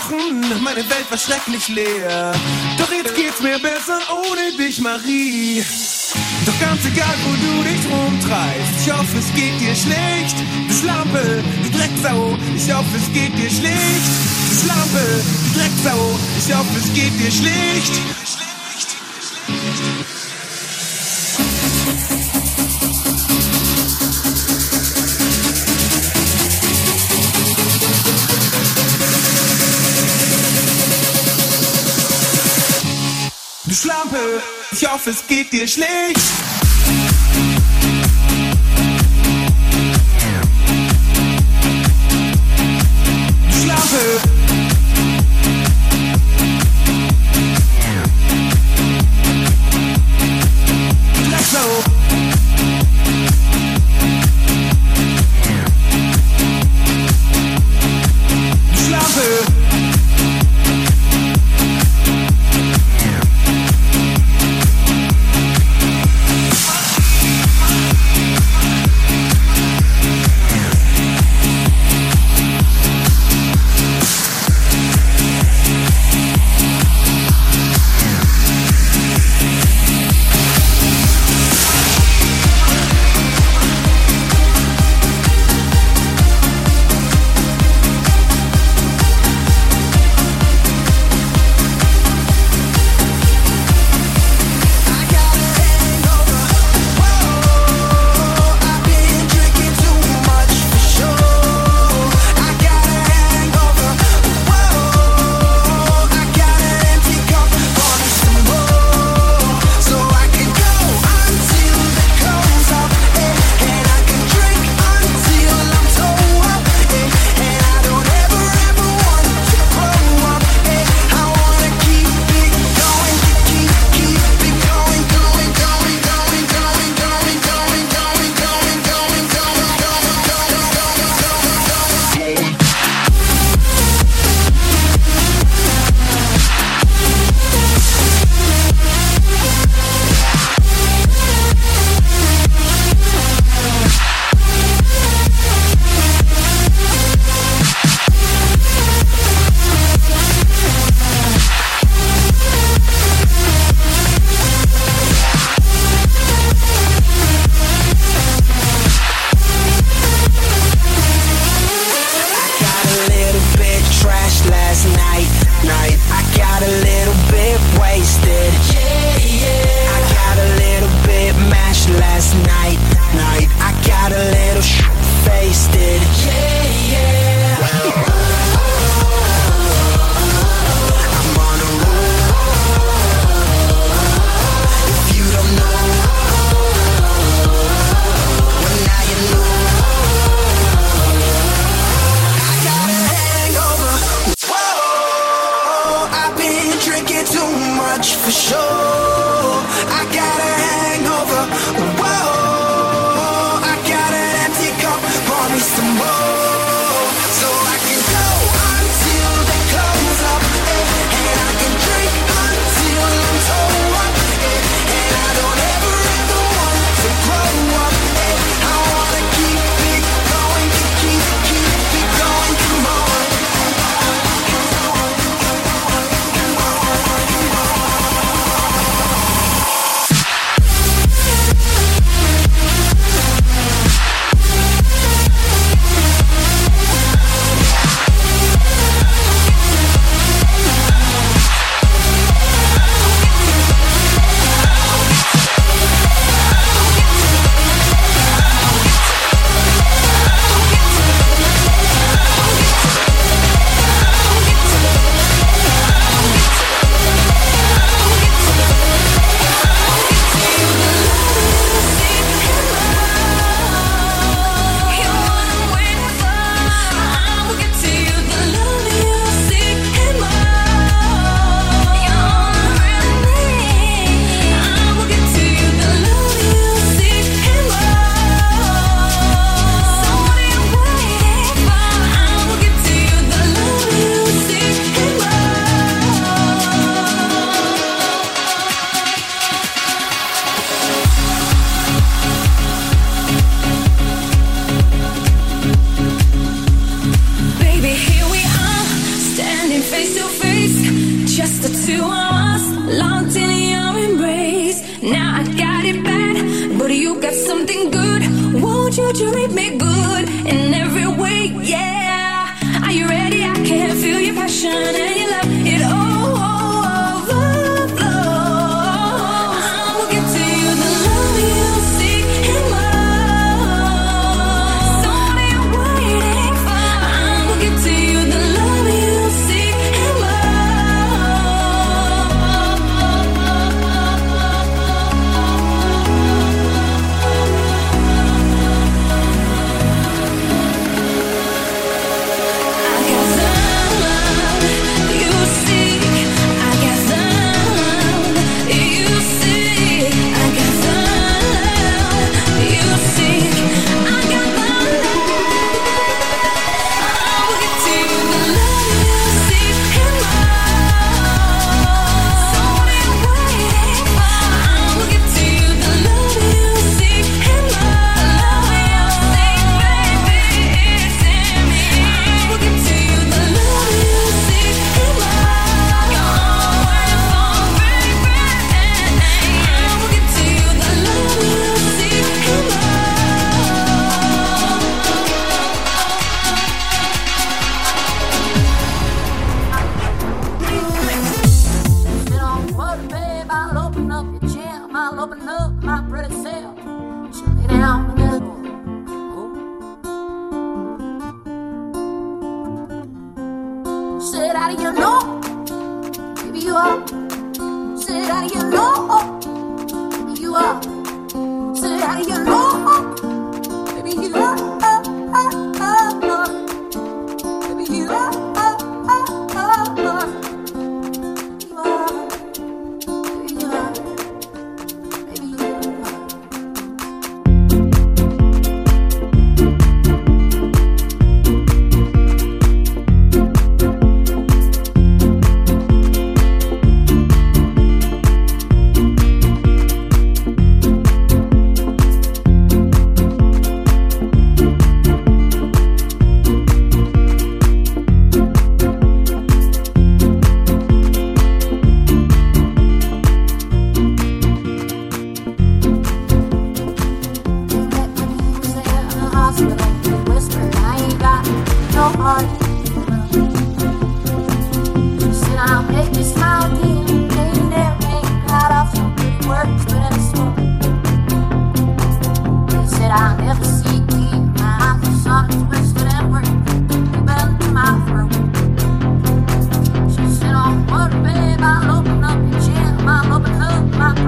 gebrochen, meine Welt war schrecklich leer. Doch jetzt geht's mir besser ohne dich, Marie. Doch ganz egal, wo du dich rumtreibst, ich hoffe, es geht dir schlecht. Du Schlampe, du Drecksau, ich hoffe, es geht dir schlecht. Du Schlampe, du Drecksau, ich hoffe, es geht dir schlecht. Lampe. Ich hoffe, es geht dir schlecht. Let's go.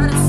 Up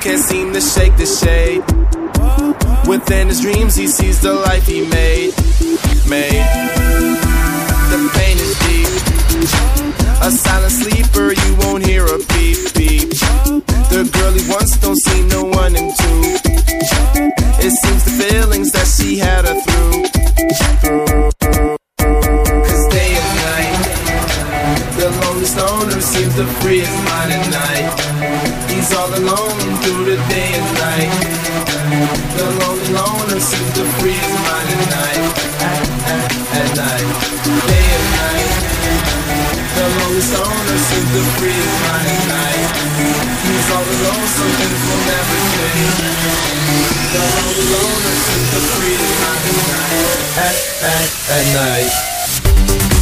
can't seem to shake the shade. Within his dreams, he sees the life he made. Made. The pain is deep. A silent sleeper, you won't hear a beep beep. The girl he wants don't see no one in two. It seems the feelings that she had her through. Cause day and night, the lonely stoner seems to free his mind at night. He's all alone through the day and night. The lonely loner seems to free his mind at night. At, at, at night, day and night. The lonely stoner seems to free his mind at night. He's all alone, so things will never change. The lonely loner seems to free his mind at night. At, at, at night.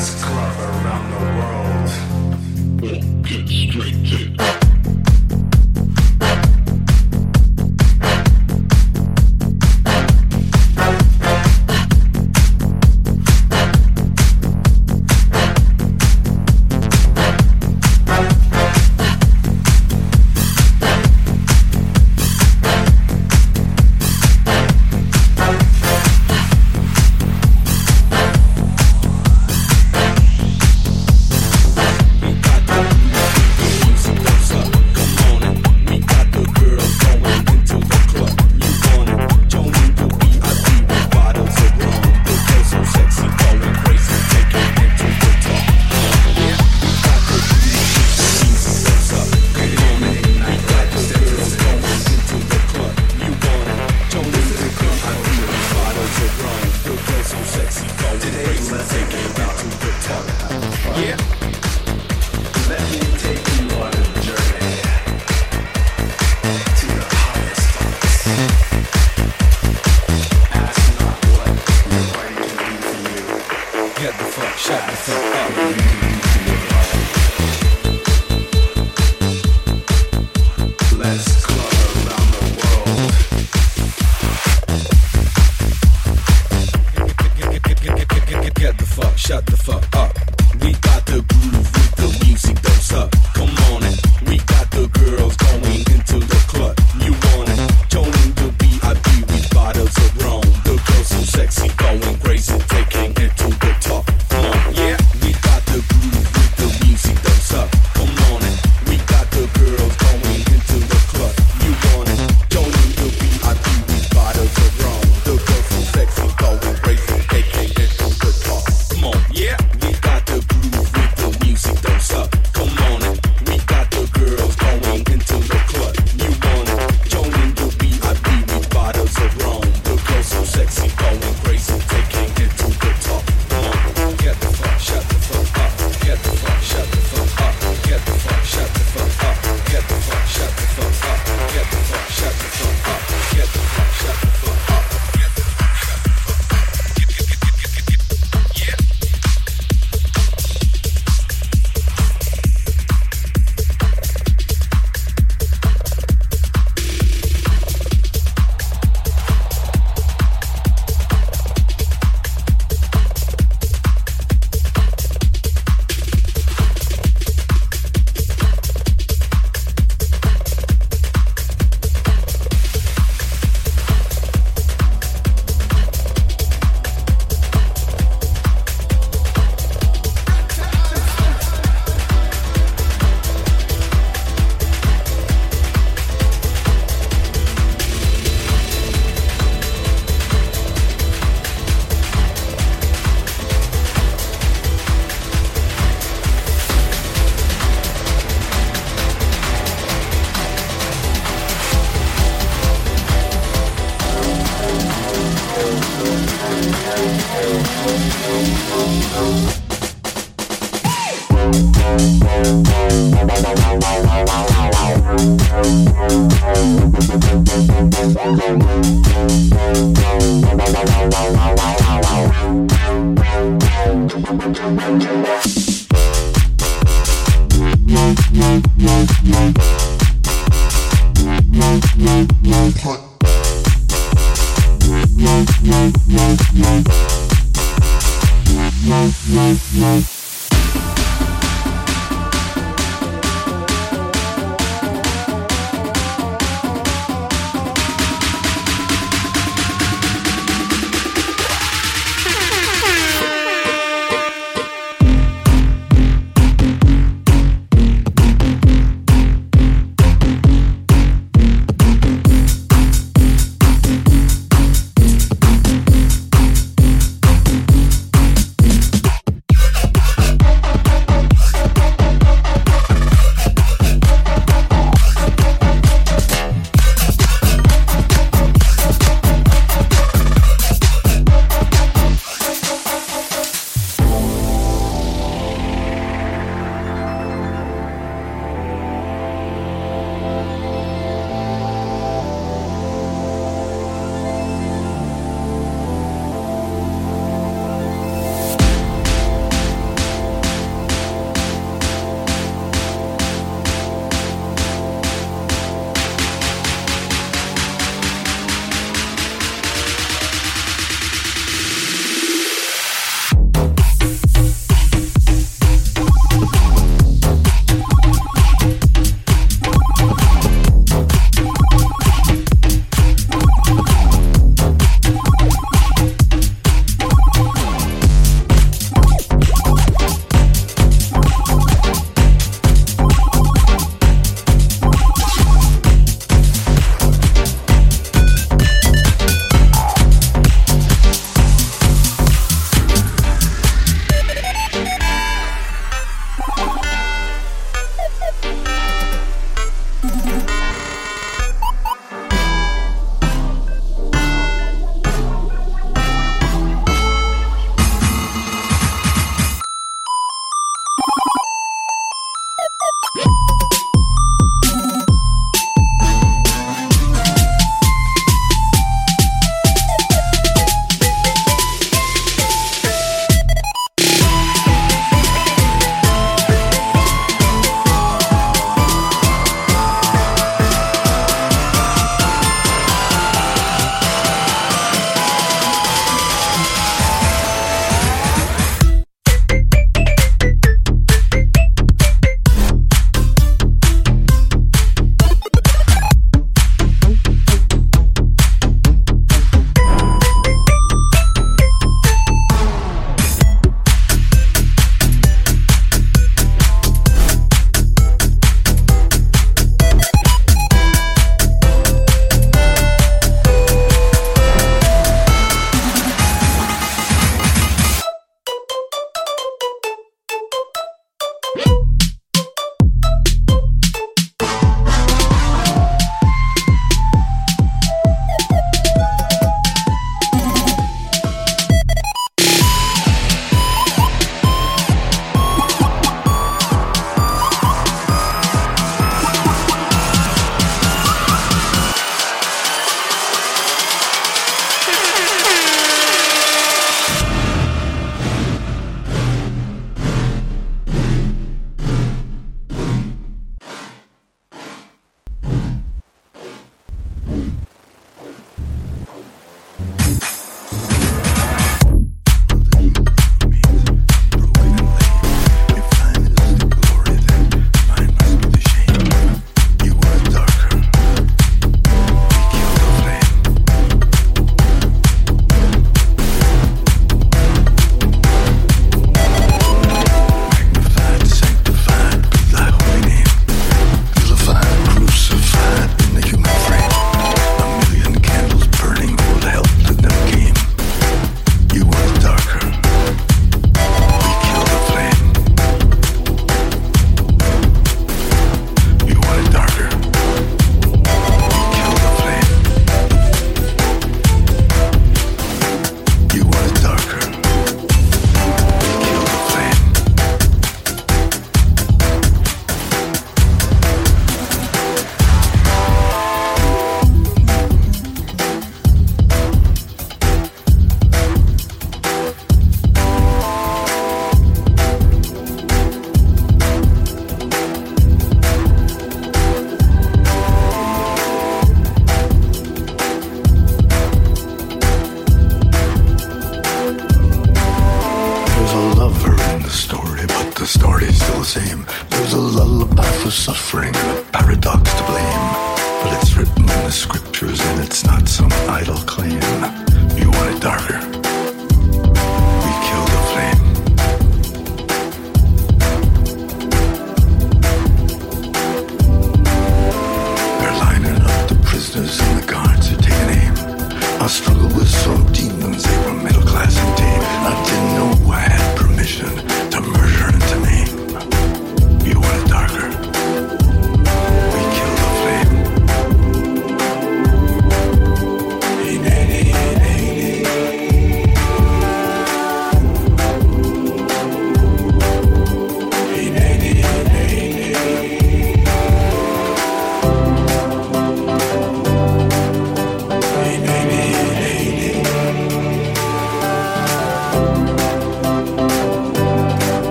Let's club around the world. Yeah.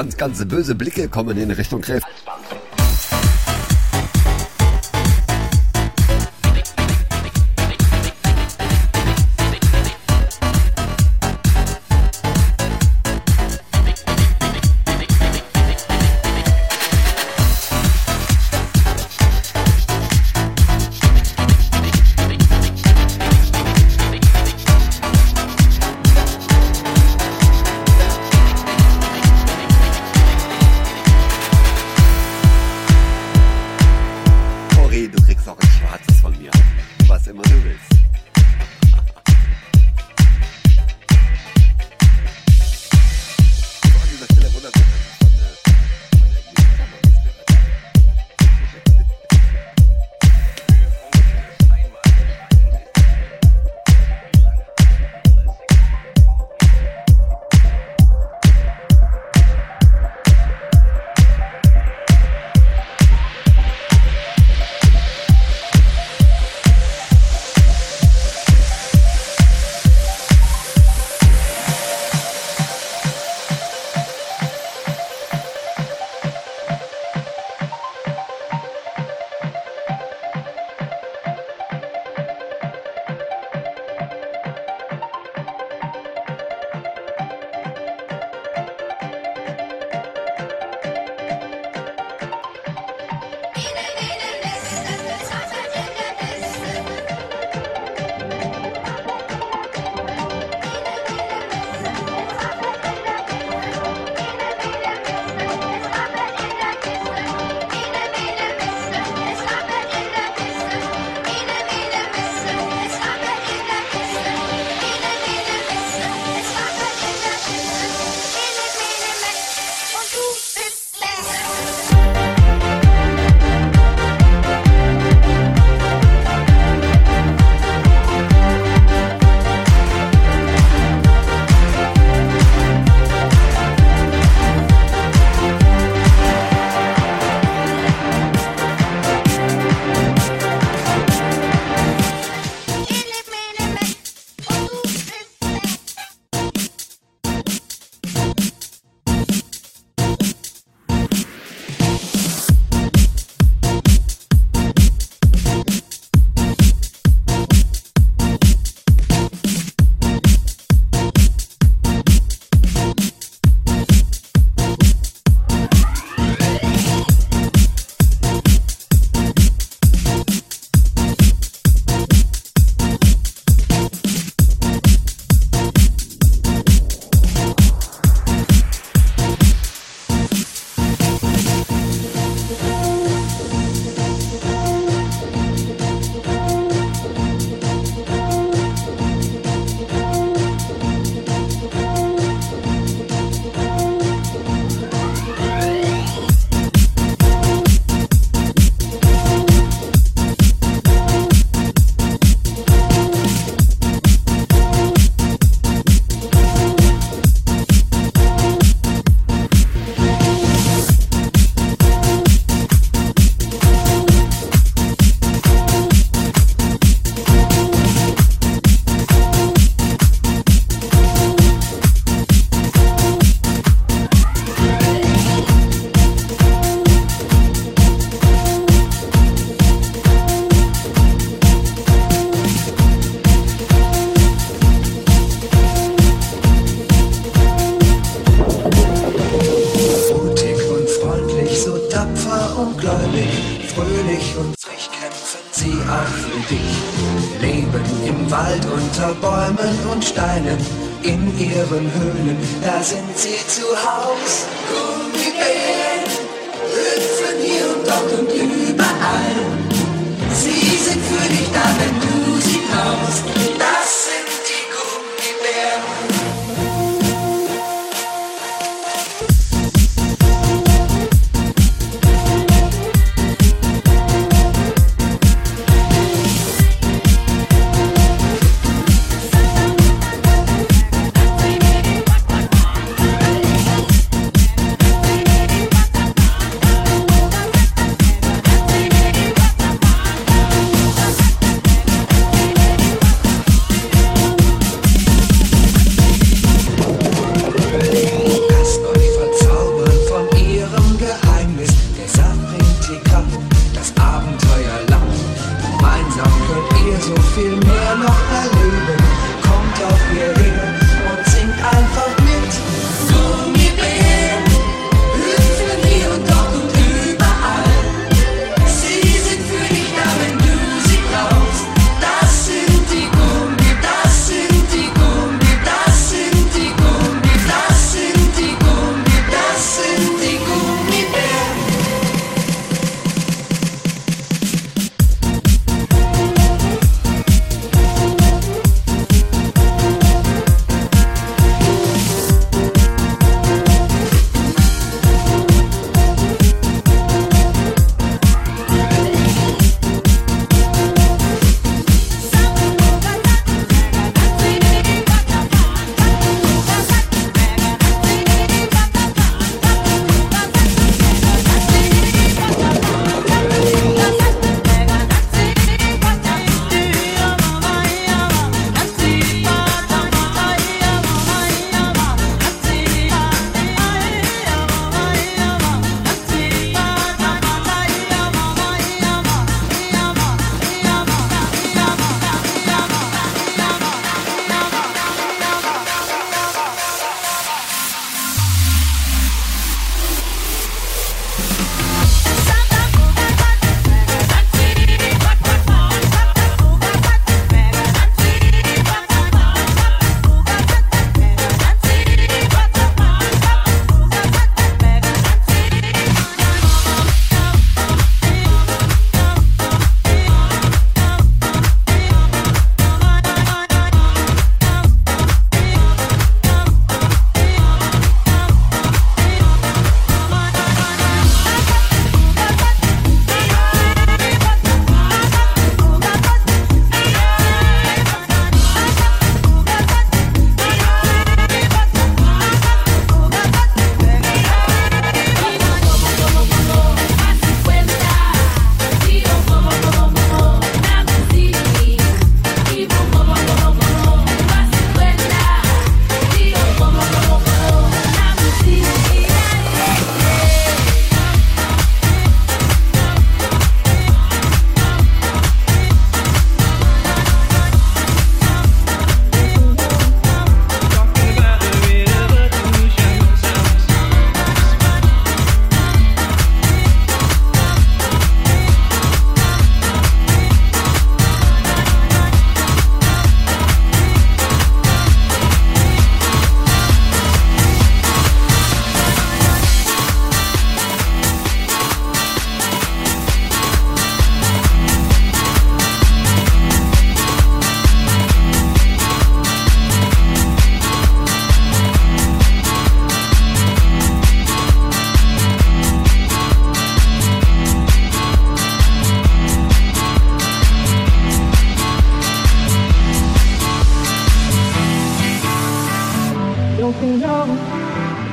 Ganz, ganz böse Blicke kommen in Richtung Kräft.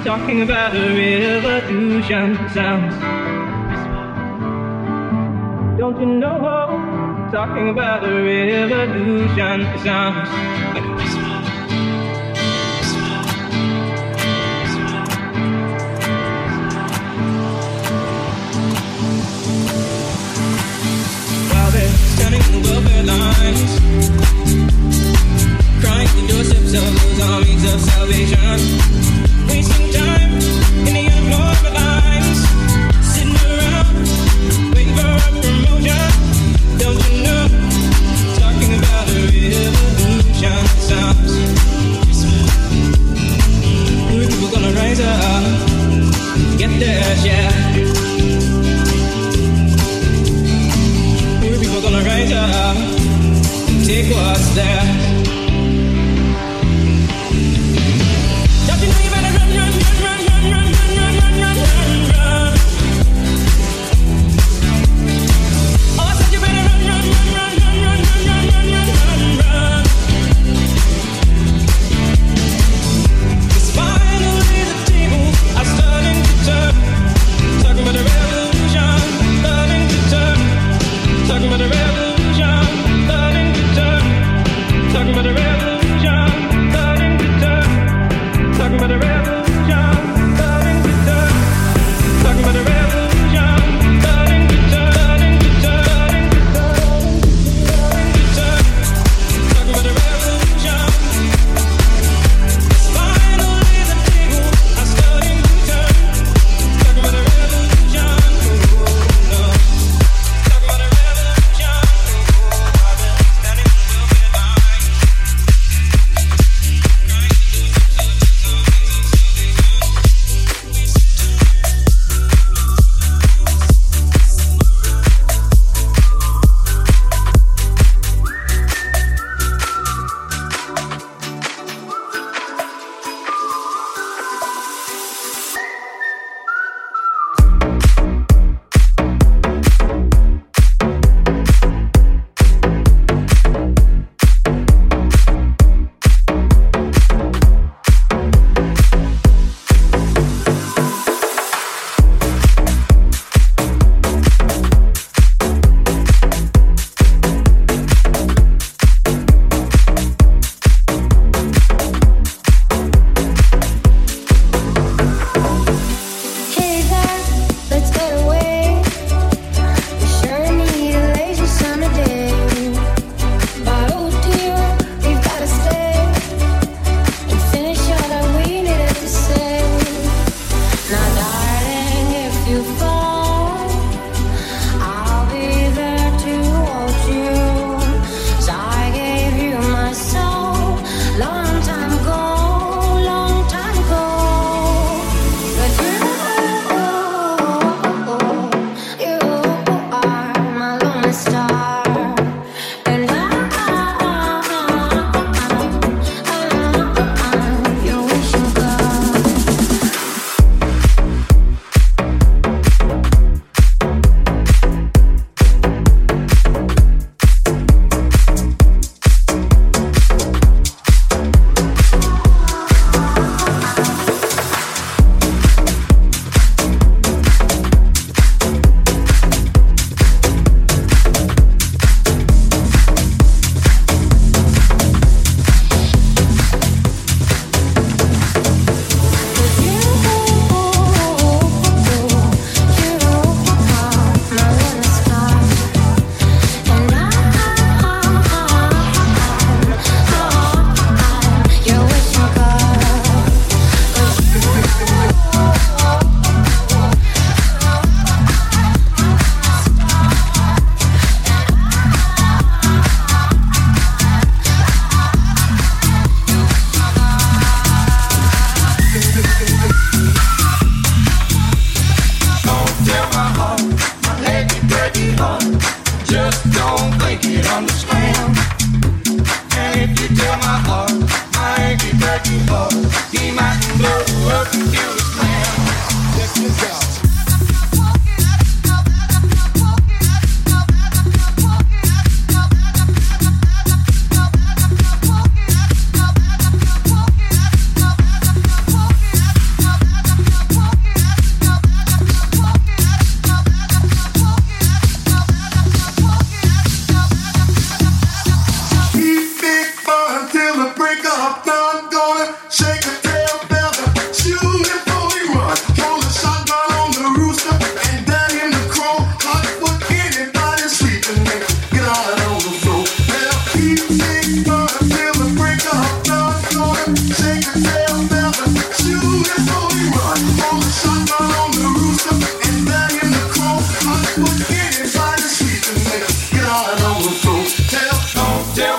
Talking about a revolution sounds. Don't you know? Talking about a revolution sounds. Like a whisper. While they're standing in the welfare lines, Crying the doorsteps of those armies of salvation. Wasting time in the. Sitting around, waiting for a promotion. Don't you know? Talking about a revolution sounds. People gonna rise up, get. People gonna rise up, take what's there.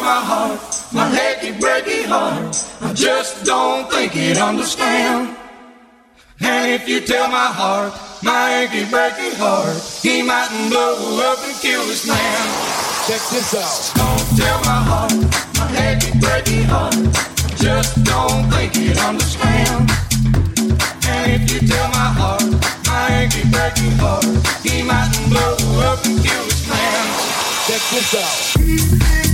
my heart, my achy breaky heart. I just don't think it understand. And if you tell my heart, my achy breaky heart, he mightn't blow up and kill this man. Check this out. Don't tell my heart, my achy breaky heart, I just don't think it understand. And if you tell my heart, my achy breaky heart, he mightn't blow up and kill this man. Check this out.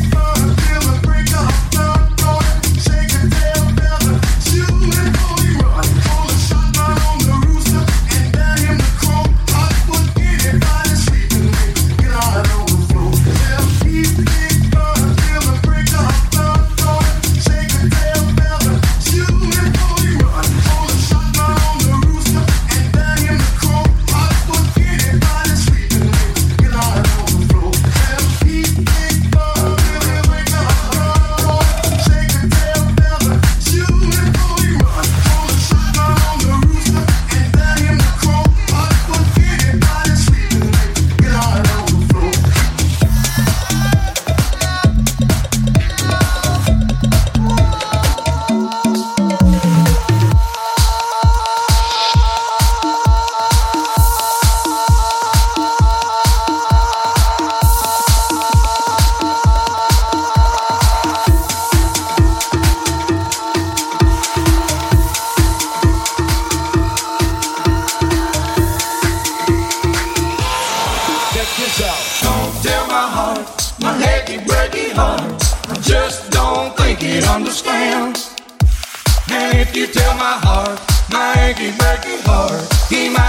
heart. my.